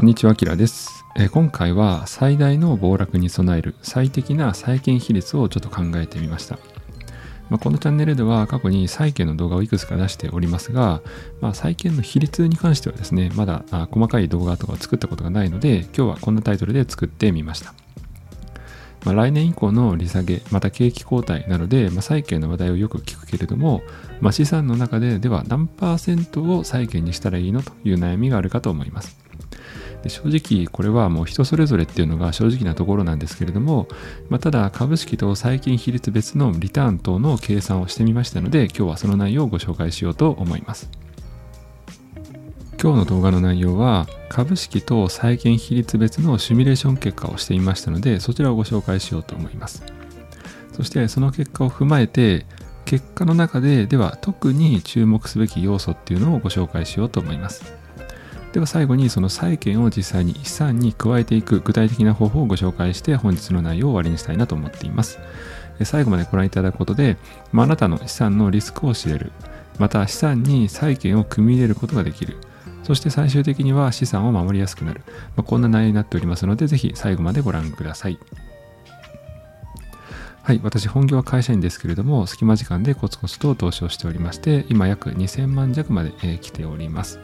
こんにちは、あきらです。え今回は最大の暴落に備える最適な債券比率をちょっと考えてみました。まあ、このチャンネルでは過去に債券の動画をいくつか出しておりますが、まあ、債券の比率に関してはですね、まだあ細かい動画とかを作ったことがないので、今日はこんなタイトルで作ってみました。まあ、来年以降の利下げ、また景気後退などで、まあ、債券の話題をよく聞くけれども、まあ、資産の中ででは何パーセントを債券にしたらいいのという悩みがあるかと思います。で正直これはもう人それぞれっていうのが正直なところなんですけれども、まあ、ただ株式と債金比率別のリターン等の計算をしてみましたので今日はその内容をご紹介しようと思います。今日の動画の内容は株式と債券比率別のシミュレーション結果をしてみましたのでそちらをご紹介しようと思います。そしてその結果を踏まえて結果の中ででは特に注目すべき要素っていうのをご紹介しようと思います。では最後にその債券を実際に資産に加えていく具体的な方法をご紹介して本日の内容を終わりにしたいなと思っています。最後までご覧いただくことで、まあ、あなたの資産のリスクを知れる。また資産に債券を組み入れることができる。そして最終的には資産を守りやすくなる。まあ、こんな内容になっておりますので、ぜひ最後までご覧ください。はい、私本業は会社員ですけれども、隙間時間でコツコツと投資をしておりまして、今約2000万弱まで、えー来ております。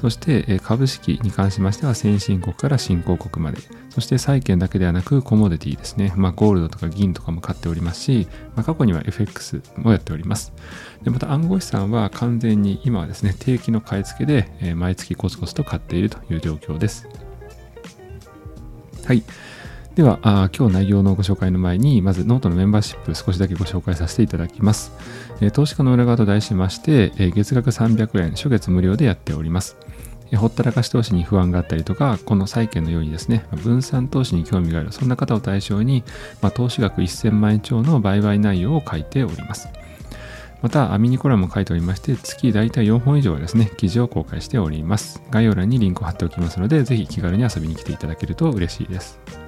そして株式に関しましては先進国から新興国まで、そして債券だけではなくコモディティですね、まあ、ゴールドとか銀とかも買っておりますし、まあ、過去には FX もやっております。でまた暗号資産は完全に今はですね、定期の買い付けで毎月コツコツと買っているという状況です。はい。では、あ今日内容のご紹介の前に、まずノートのメンバーシップ少しだけご紹介させていただきます。えー投資家の裏側と題しまして、えー月額300円、初月無料でやっております。えーほったらかし投資に不安があったりとか、この債券のようにですね、分散投資に興味がある、そんな方を対象に、まあ、投資額1000万円超の売買内容を書いております。また、ミニコラムも書いておりまして、月大体4本以上はですね、記事を公開しております。概要欄にリンクを貼っておきますので、ぜひ気軽に遊びに来ていただけると嬉しいです。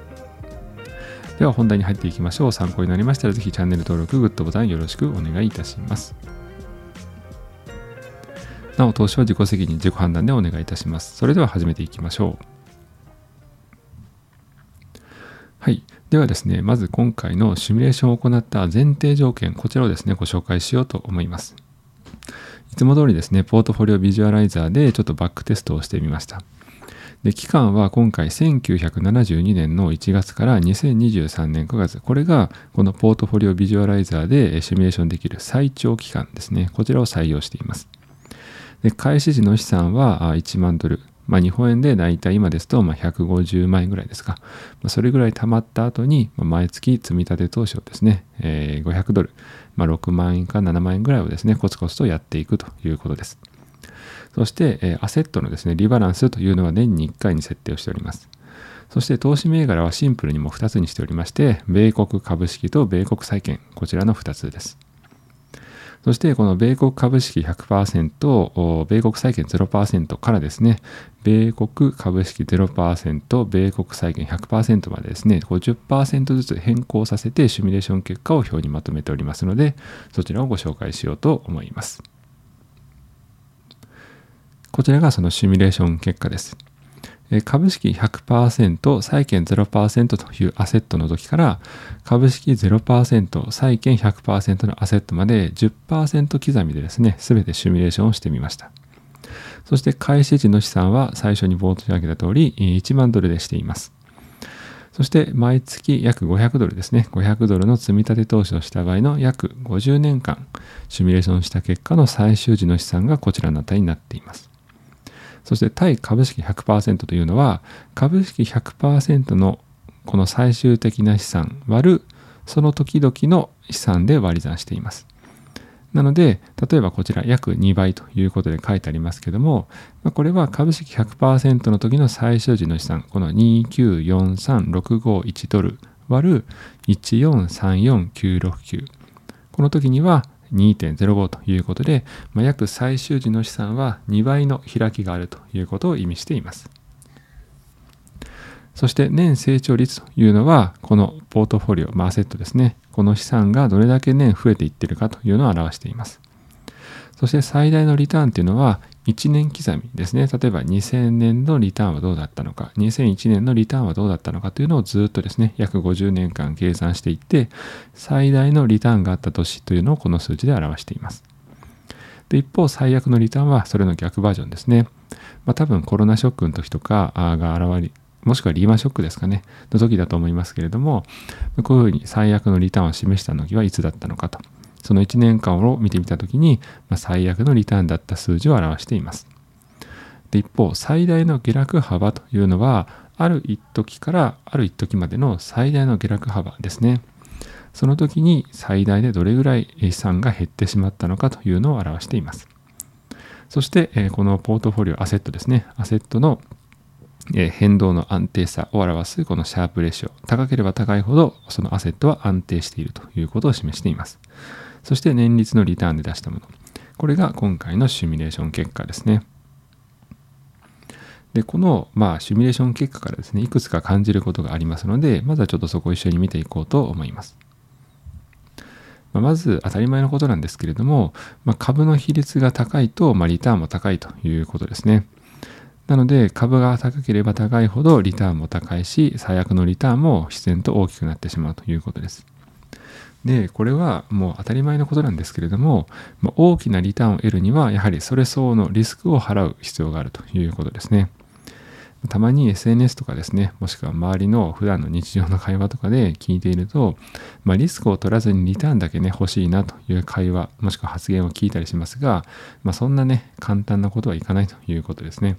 では本題に入っていきましょう。参考になりましたらぜひチャンネル登録、グッドボタンよろしくお願いいたします。なお、投資は自己責任、自己判断でお願いいたします。それでは始めていきましょう。はい。ではですね、まず今回のシミュレーションを行った前提条件、こちらをですね、ご紹介しようと思います。いつも通りですね、ポートフォリオビジュアライザーでちょっとバックテストをしてみました。で期間は今回1972年の1月から2023年9月。これがこのポートフォリオビジュアライザーでシミュレーションできる最長期間ですね。こちらを採用しています。で開始時の資産は1万ドル。まあ、日本円で大体今ですとま150万円ぐらいですか、それぐらい貯まった後に毎月積み立て投資をですね、えー500ドル、まあ、6万円か7万円ぐらいをですねコツコツとやっていくということです。そして、えアセットのですね、リバランスというのは年に1回に設定をしております。そして投資銘柄はシンプルにも2つにしておりまして、米国株式と米国債券、こちらの2つです。そしてこの米国株式100%、米国債券0%からですね、米国株式0%、米国債券100%までですね、50%ずつ変更させてシミュレーション結果を表にまとめておりますので、そちらをご紹介しようと思います。こちらがそのシミュレーション結果です。株式100%、債券0%というアセットの時から、株式0%、債券100%のアセットまで10%刻みでですね、すべてシミュレーションをしてみました。そして開始時の資産は最初に冒頭に挙げた通り1万ドルでしています。そして毎月約500ドルですね。500ドルの積み立て投資をした場合の約50年間シミュレーションした結果の最終時の資産がこちらの値になっています。そして対株式100%というのは株式100%のこの最終的な資産割るその時々の資産で割り算しています。なので、例えばこちら約2倍ということで書いてありますけども、これは株式100%の時の最終時の資産、この2943651ドル割る1434969。この時には2.05ということで、まあ、約最終時の資産は2倍の開きがあるということを意味しています。そして年成長率というのは、このポートフォリオ、まあ、アセットですね。この資産がどれだけ年増えていってるかというのを表しています。そして最大のリターンというのは、1年刻みですね。例えば2000年のリターンはどうだったのか、2001年のリターンはどうだったのかというのをずっとですね、約50年間計算していって、最大のリターンがあった年というのをこの数字で表しています。で、一方、最悪のリターンはそれの逆バージョンですね。まあ、多分コロナショックの時とかが現れ、もしくはリーマンショックですかね、の時だと思いますけれども、こういうふうに最悪のリターンを示した時はいつだったのかと。その1年間を見てみたときに、まあ、最悪のリターンだった数字を表しています。で一方、最大の下落幅というのは、ある一時からある一時までの最大の下落幅ですね。その時に最大でどれぐらい資産が減ってしまったのかというのを表しています。そして、このポートフォリオアセットですね。アセットの変動の安定さを表すこのシャープレシオ。高ければ高いほどそのアセットは安定しているということを示しています。そして年率のリターンで出したもの。これが今回のシミュレーション結果ですね。で、この、まあ、シミュレーション結果からですね、いくつか感じることがありますので、まずはちょっとそこを一緒に見ていこうと思います。ままず当たり前のことなんですけれども、まあ、株の比率が高いと、まあ、リターンも高いということですね。なので株が高ければ高いほどリターンも高いし最悪のリターンも自然と大きくなってしまうということです。でこれはもう当たり前のことなんですけれども、まあ、大きなリターンを得るにはやはりそれ相応のリスクを払う必要があるということですね。たまに SNS とかですね、もしくは周りの普段の日常の会話とかで聞いていると、まあ、リスクを取らずにリターンだけね、欲しいなという会話、もしくは発言を聞いたりしますが、まあ、そんなね、簡単なことはいかないということですね。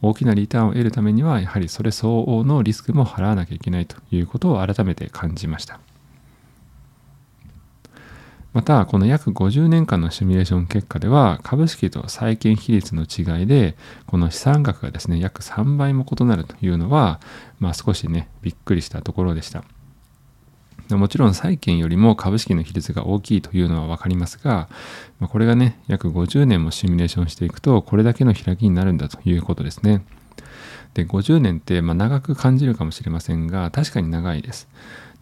大きなリターンを得るためには、やはりそれ相応のリスクも払わなきゃいけないということを改めて感じました。また、この約50年間のシミュレーション結果では、株式と債券比率の違いで、この資産額がですね、約3倍も異なるというのは、まあ少しね、びっくりしたところでした。もちろん債券よりも株式の比率が大きいというのは分かりますが、これがね、約50年もシミュレーションしていくと、これだけの開きになるんだということですね。で、50年ってま長く感じるかもしれませんが、確かに長いです。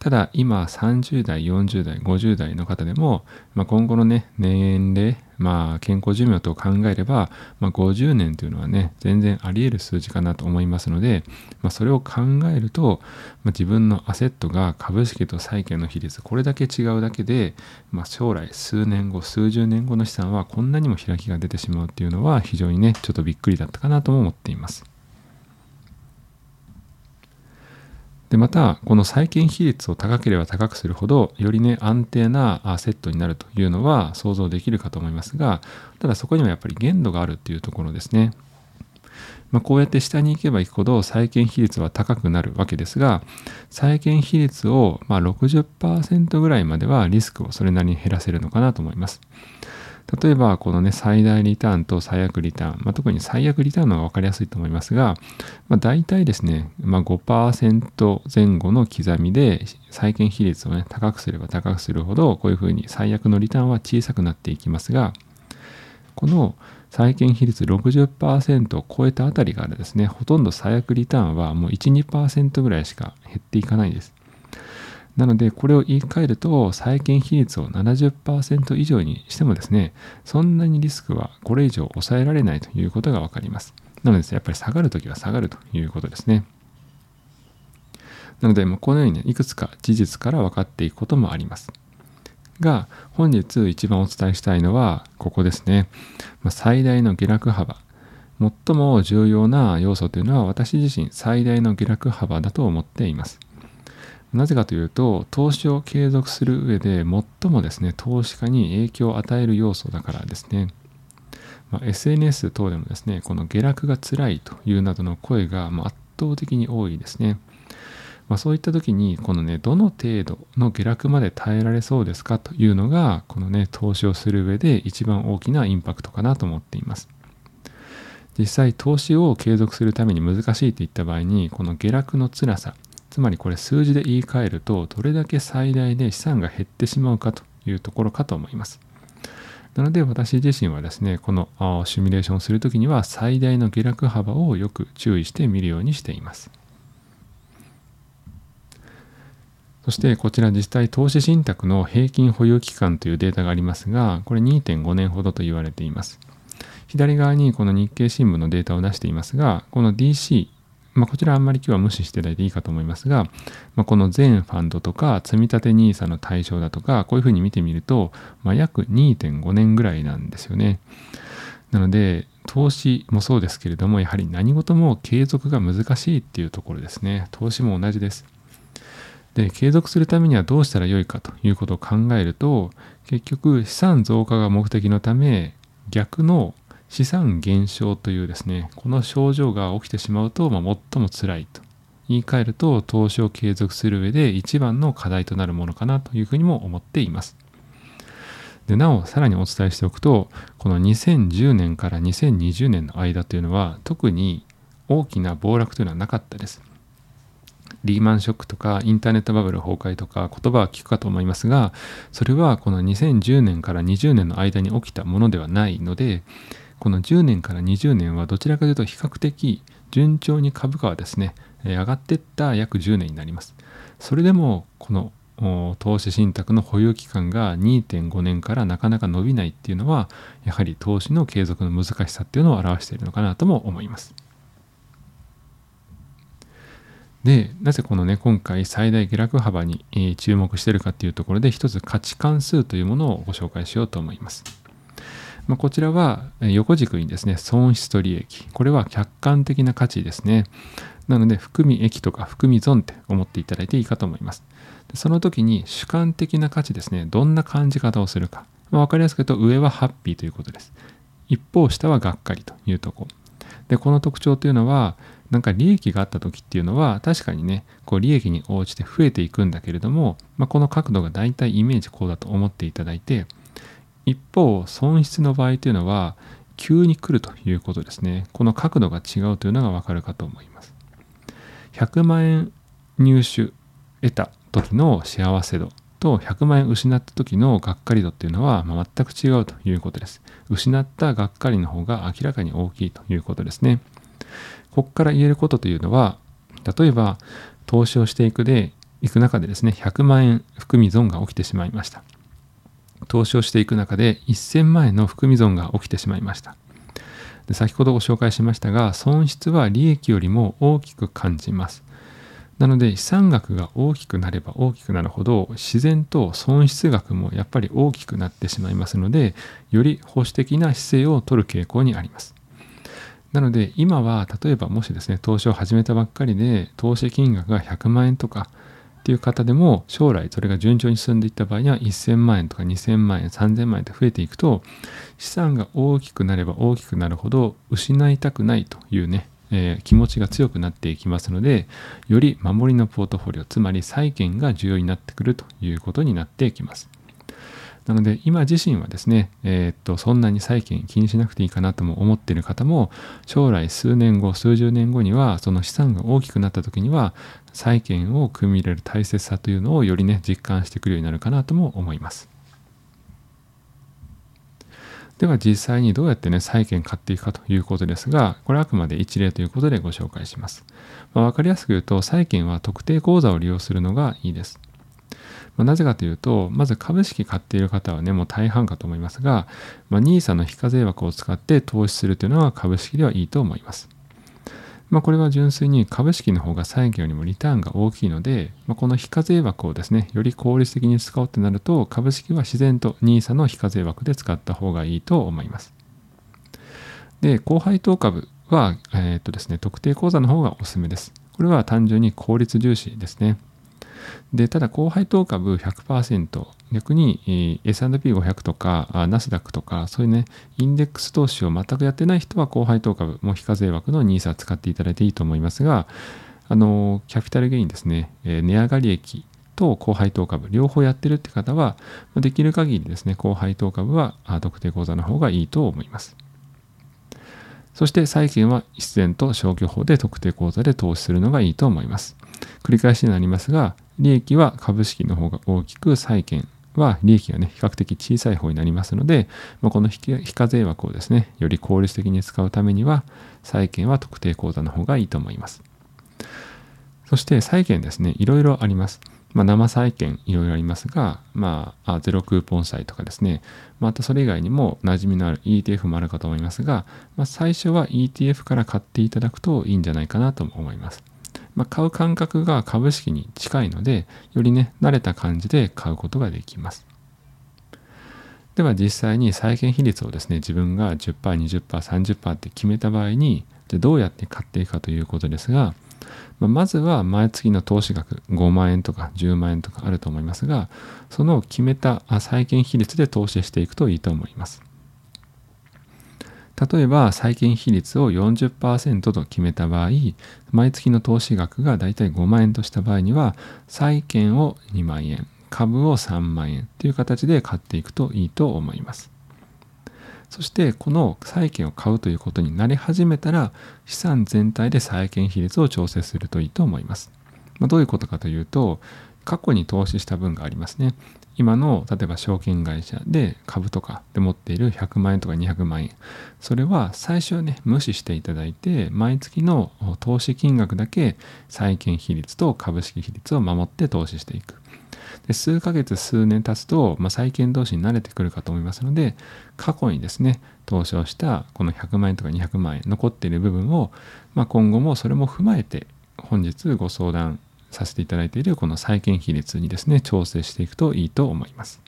ただ今30代、40代、50代の方でも、まあ、今後のね、年齢、まあ、健康寿命と考えれば、まあ、50年というのはね、全然あり得る数字かなと思いますので、まあ、それを考えると、ま、自分のアセットが株式と債券の比率、これだけ違うだけで、ま、将来数年後、数十年後の資産はこんなにも開きが出てしまうっていうのは非常にね、ちょっとびっくりだったかなとも思っています。で、また、この債券比率を高ければ高くするほど、よりね、安定なセットになるというのは想像できるかと思いますが、ただそこにはやっぱり限度があるっていうところですね。まあ、こうやって下に行けば行くほど債券比率は高くなるわけですが、債券比率をま60%ぐらいまではリスクをそれなりに減らせるのかなと思います。例えば、このね、最大リターンと最悪リターン、まあ、特に最悪リターンの方が分かりやすいと思いますが、まあ、大体ですね、まあ、5%前後の刻みで債券比率をね、高くすれば高くするほど、こういうふうに最悪のリターンは小さくなっていきますが、この債券比率60%を超えたあたりからですね、ほとんど最悪リターンはもう1、2%ぐらいしか減っていかないです。なので、これを言い換えると、債券比率を70%以上にしてもですね、そんなにリスクはこれ以上抑えられないということがわかります。なので、やっぱり下がるときは下がるということですね。なので、このようにね、いくつか事実から分かっていくこともあります。が、本日一番お伝えしたいのは、ここですね。ま、最大の下落幅。最も重要な要素というのは、私自身最大の下落幅だと思っています。なぜかというと、投資を継続する上で最もですね、投資家に影響を与える要素だからですね。まあ、SNS 等でもですね、この下落が辛いというなどの声が圧倒的に多いですね。まあ、そういった時に、このね、どの程度の下落まで耐えられそうですかというのが、このね、投資をする上で一番大きなインパクトかなと思っています。実際、投資を継続するために難しいといった場合に、この下落の辛さ、つまりこれ数字で言い換えるとどれだけ最大で資産が減ってしまうかというところかと思います。なので私自身はですね、このシミュレーションをするときには最大の下落幅をよく注意して見るようにしています。そしてこちら実際投資信託の平均保有期間というデータがありますが、これ2.5年ほどと言われています。左側にこの日経新聞のデータを出していますが、この DC、まあ、こちらあんまり今日は無視していただいていいかと思いますが、まあ、この全ファンドとか積立 NISA の対象だとか、こういうふうに見てみると、まあ、約2.5年ぐらいなんですよね。なので、投資もそうですけれども、やはり何事も継続が難しいっていうところですね。投資も同じです。で、継続するためにはどうしたらよいかということを考えると、結局資産増加が目的のため、逆の資産減少というですね、この症状が起きてしまうと、まあ、最も辛いと。言い換えると、投資を継続する上で一番の課題となるものかなというふうにも思っています。でなお、さらにお伝えしておくと、この2010年から2020年の間というのは、特に大きな暴落というのはなかったです。リーマンショックとかインターネットバブル崩壊とか言葉は聞くかと思いますが、それはこの2010年から20年の間に起きたものではないので、この10年から20年はどちらかというと比較的順調に株価はですね、上がってった約10年になります。それでもこの投資信託の保有期間が2.5年からなかなか伸びないっていうのはやはり投資の継続の難しさっていうのを表しているのかなとも思います。で、なぜこのね、今回最大下落幅に、注目しているかっていうところで、一つ価値関数というものをご紹介しようと思います。まあ、こちらは横軸にですね、損失と利益。これは客観的な価値ですね。なので、含み益とか含み損って思っていただいていいかと思います。でその時に主観的な価値ですね、どんな感じ方をするか。まあ、分かりやすく言うと、上はハッピーということです。一方、下はがっかりというとこ。で、この特徴というのは、なんか利益があった時っていうのは確かにねこう利益に応じて増えていくんだけれども、まあ、この角度が大体イメージこうだと思っていただいて一方損失の場合というのは急に来るということですね。この角度が違うというのがわかるかと思います。100万円入手得た時の幸せ度と100万円失った時のがっかり度っていうのは全く違うということです。失ったがっかりの方が明らかに大きいということですね。ここから言えることというのは、例えば投資をしていくで、いく中でですね、100万円含み損が起きてしまいました。投資をしていく中で1000万円の含み損が起きてしまいました。で先ほどご紹介しましたが、損失は利益よりも大きく感じます。なので資産額が大きくなれば大きくなるほど自然と損失額もやっぱり大きくなってしまいますのでより保守的な姿勢を取る傾向にあります。なので今は例えばもしですね投資を始めたばっかりで投資金額が100万円とかっていう方でも将来それが順調に進んでいった場合には1000万円とか2000万円3000万円って増えていくと資産が大きくなれば大きくなるほど失いたくないというね、えー、気持ちが強くなっていきますのでより守りのポートフォリオつまり債券が重要になってくるということになっていきます。なので今自身はですね、えー、っとそんなに債券気にしなくていいかなとも思っている方も将来数年後数十年後にはその資産が大きくなった時には債券を組み入れる大切さというのをよりね実感してくるようになるかなとも思います。では実際にどうやってね、債券買っていくかということですが、これはあくまで一例ということでご紹介します。まあ、分かりやすく言うと、債券は特定口座を利用するのがいいです。まあ、なぜかというと、まず株式買っている方はね、もう大半かと思いますが、まあ、NISA の非課税枠を使って投資するというのは株式ではいいと思います。まあ、これは純粋に株式の方が債券よりもリターンが大きいので、まあ、この非課税枠をですね、より効率的に使おうってなると、株式は自然と NISA の非課税枠で使った方がいいと思います。で、高配当株は、えー、っとですね、特定口座の方がおすすめです。これは単純に効率重視ですね。で、ただ、高配当株100%、逆に S&P500 とかナスダックとか、そういうね、インデックス投資を全くやってない人は高配当株、も非課税枠の NISA 使っていただいていいと思いますが、あの、キャピタルゲインですね、値上がり益と高配当株、両方やってるって方は、できる限りですね、高配当株は特定口座の方がいいと思います。そして債券は必然と消去法で特定口座で投資するのがいいと思います。繰り返しになりますが、利益は株式の方が大きく、債券は利益がね、比較的小さい方になりますので、まあ、この非課税枠をですね、より効率的に使うためには、債券は特定口座の方がいいと思います。そして債券ですね、いろいろあります。まあ、生債券いろいろありますが、まあ、ゼロクーポン債とかですね、またそれ以外にも馴染みのある ETF もあるかと思いますが、まあ、最初は ETF から買っていただくといいんじゃないかなと思います。まあ、買う感覚が株式に近いので、よりね、慣れた感じで買うことができます。では実際に債券比率をですね、自分が10%、20%、30%って決めた場合に、じゃどうやって買っていくかということですが、まあ、まずは毎月の投資額5万円とか10万円とかあると思いますが、その決めた債券比率で投資していくといいと思います。例えば債券比率を40%と決めた場合、毎月の投資額がだいたい5万円とした場合には、債券を2万円、株を3万円という形で買っていくといいと思います。そしてこの債券を買うということになり始めたら資産全体で債券比率を調整するといいと思います。まあ、どういうことかというと過去に投資した分がありますね。今の例えば証券会社で株とかで持っている100万円とか200万円。それは最初はね無視していただいて毎月の投資金額だけ債券比率と株式比率を守って投資していく。で数ヶ月数年経つと、まあ、債券投資に慣れてくるかと思いますので過去にですね投資をしたこの100万円とか200万円残っている部分を、まあ、今後もそれも踏まえて本日ご相談させていただいているこの債券比率にですね調整していくといいと思います。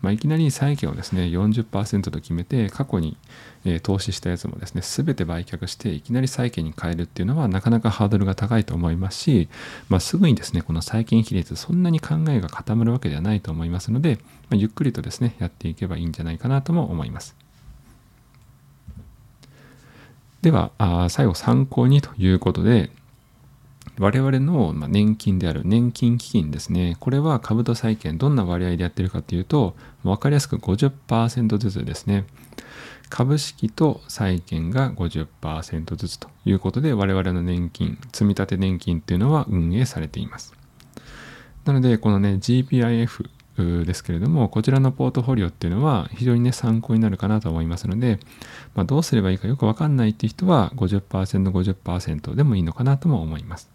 まあ、いきなり債券をですね40%と決めて過去に、え、投資したやつもですね全て売却していきなり債券に変えるっていうのはなかなかハードルが高いと思いますし、まあ、すぐにですねこの債券比率そんなに考えが固まるわけではないと思いますので、まあ、ゆっくりとですねやっていけばいいんじゃないかなとも思います。では最後参考にということで我々の年金である年金基金ですね。これは株と債券どんな割合でやってるかというと、分かりやすく50%ずつですね。株式と債券が50%ずつということで我々の年金、積立年金っていうのは運営されています。なので、このね、GPIF ですけれども、こちらのポートフォリオっていうのは非常にね、参考になるかなと思いますので、まあ、どうすればいいかよくわかんないっていう人は50%、50%でもいいのかなとも思います。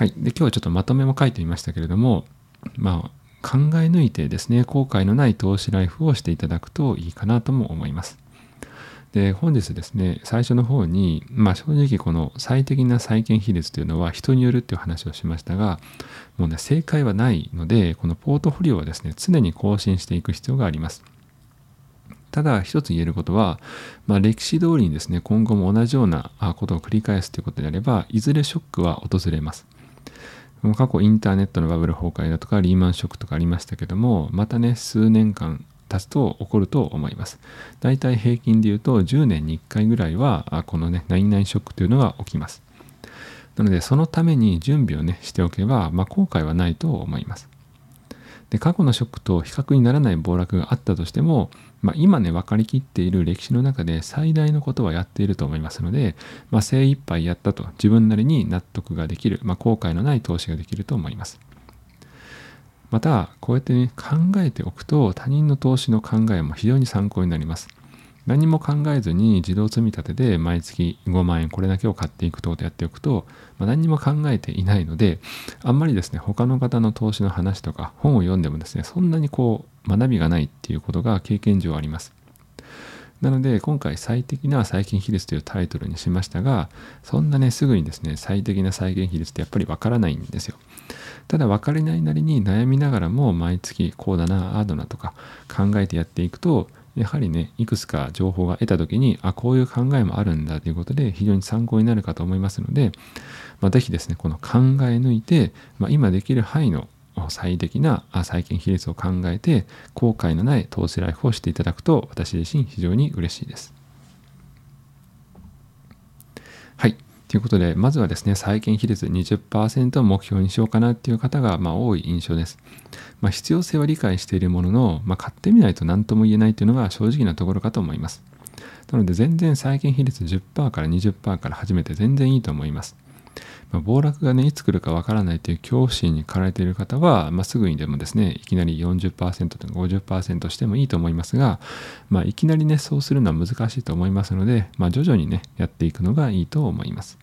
はい。で、今日はちょっとまとめも書いてみましたけれども、まあ、考え抜いてですね、後悔のない投資ライフをしていただくといいかなとも思います。で、本日ですね、最初の方に、まあ正直この最適な債券比率というのは人によるっていう話をしましたが、もうね、正解はないので、このポートフォリオはですね、常に更新していく必要があります。ただ一つ言えることは、まあ、歴史通りにですね今後も同じようなことを繰り返すということであればいずれショックは訪れます。過去インターネットのバブル崩壊だとかリーマンショックとかありましたけどもまたね数年間経つと起こると思います。だいたい平均で言うと10年に1回ぐらいはこのね99ショックというのが起きます。なのでそのために準備をねしておけば、まあ、後悔はないと思います。で過去のショックと比較にならない暴落があったとしても、まあ、今ね分かりきっている歴史の中で最大のことはやっていると思いますので、まあ、精一杯やったと自分なりに納得ができる、まあ、後悔のない投資ができると思います。またこうやってね考えておくと他人の投資の考えも非常に参考になります。何も考えずに自動積み立てで毎月5万円これだけを買っていくとやっておくと、まあ、何も考えていないのであんまりですね他の方の投資の話とか本を読んでもですねそんなにこう学びがないっていうことが経験上あります。なので今回最適な債金比率というタイトルにしましたがそんなねすぐにですね最適な債金比率ってやっぱりわからないんですよ。ただ分かれないなりに悩みながらも毎月こうだなああだなとか考えてやっていくとやはりね、いくつか情報が得た時に、あ、こういう考えもあるんだということで、非常に参考になるかと思いますので、まあ、ぜひですね、この考え抜いて、まあ、今できる範囲の最適な債券比率を考えて、後悔のない投資ライフをしていただくと、私自身非常に嬉しいです。はい。ということで、まずはですね、債券比率20%を目標にしようかなっていう方が、ま、多い印象です。まあ、必要性は理解しているものの、まあ、買ってみないと何とも言えないというのが正直なところかと思います。なので、全然債券比率10%から20%から始めて全然いいと思います。まあ、暴落がね、いつ来るかわからないという恐怖心に駆られている方は、まあ、すぐにでもですね、いきなり40%とか50%してもいいと思いますが、まあ、いきなりね、そうするのは難しいと思いますので、まあ、徐々にね、やっていくのがいいと思います。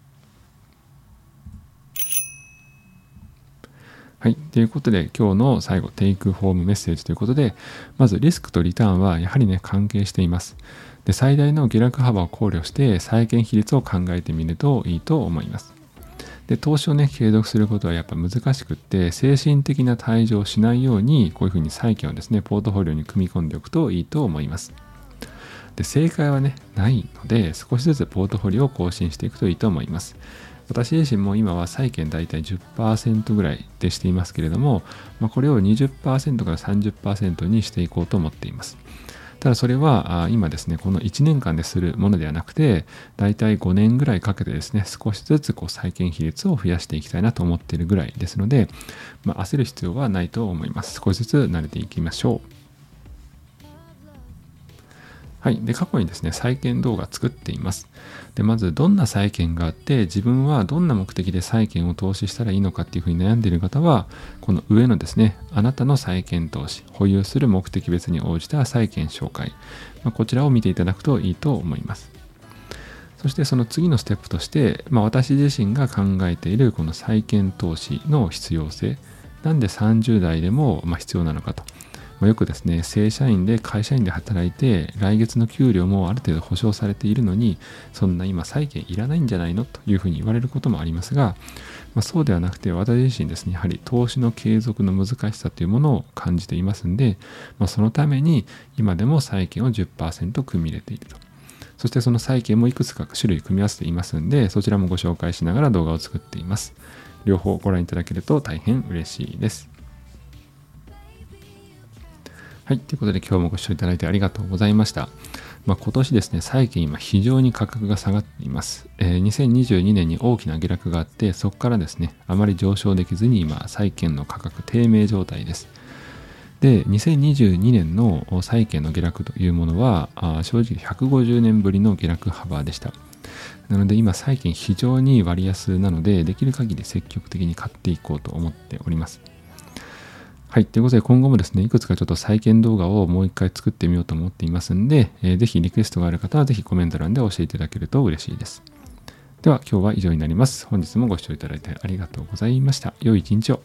はい。ということで、今日の最後、テイクホームメッセージということで、まずリスクとリターンはやはりね、関係しています。で、最大の下落幅を考慮して、債券比率を考えてみるといいと思います。で、投資をね、継続することはやっぱ難しくって、精神的な退場をしないように、こういうふうに債券をですね、ポートフォリオに組み込んでおくといいと思います。で、正解はね、ないので、少しずつポートフォリオを更新していくといいと思います。私自身も今は債券大体10%ぐらいでしていますけれども、まあ、これを20%から30%にしていこうと思っています。ただそれは今ですね、この1年間でするものではなくて、大体5年ぐらいかけてですね、少しずつこう債券比率を増やしていきたいなと思っているぐらいですので、まあ、焦る必要はないと思います。少しずつ慣れていきましょう。はい。で、過去にですね、再建動画作っています。で、まずどんな債券があって、自分はどんな目的で債券を投資したらいいのかっていうふうに悩んでいる方は、この上のですね、あなたの債券投資、保有する目的別に応じた債券紹介、まあ、こちらを見ていただくといいと思います。そしてその次のステップとして、まあ、私自身が考えているこの債券投資の必要性、なんで30代でもま必要なのかと。まあ、よくですね、正社員で会社員で働いて、来月の給料もある程度保証されているのに、そんな今債券いらないんじゃないの？というふうに言われることもありますが、まあ、そうではなくて、私自身ですね、やはり投資の継続の難しさというものを感じていますんで、まあ、そのために今でも債券を10%組み入れていると。そしてその債券もいくつか種類組み合わせていますんで、そちらもご紹介しながら動画を作っています。両方ご覧いただけると大変嬉しいです。はい。ということで今日もご視聴いただいてありがとうございました。まあ、今年ですね、債券今非常に価格が下がっています。えー、2022年に大きな下落があって、そこからですね、あまり上昇できずに今、債券の価格低迷状態です。で、2022年の債券の下落というものは、あ正直150年ぶりの下落幅でした。なので今、債券非常に割安なので、できる限り積極的に買っていこうと思っております。はい。ということで、今後もですね、いくつかちょっと再建動画をもう一回作ってみようと思っていますんで、えー、ぜひリクエストがある方はぜひコメント欄で教えていただけると嬉しいです。では、今日は以上になります。本日もご視聴いただいてありがとうございました。良い一日を。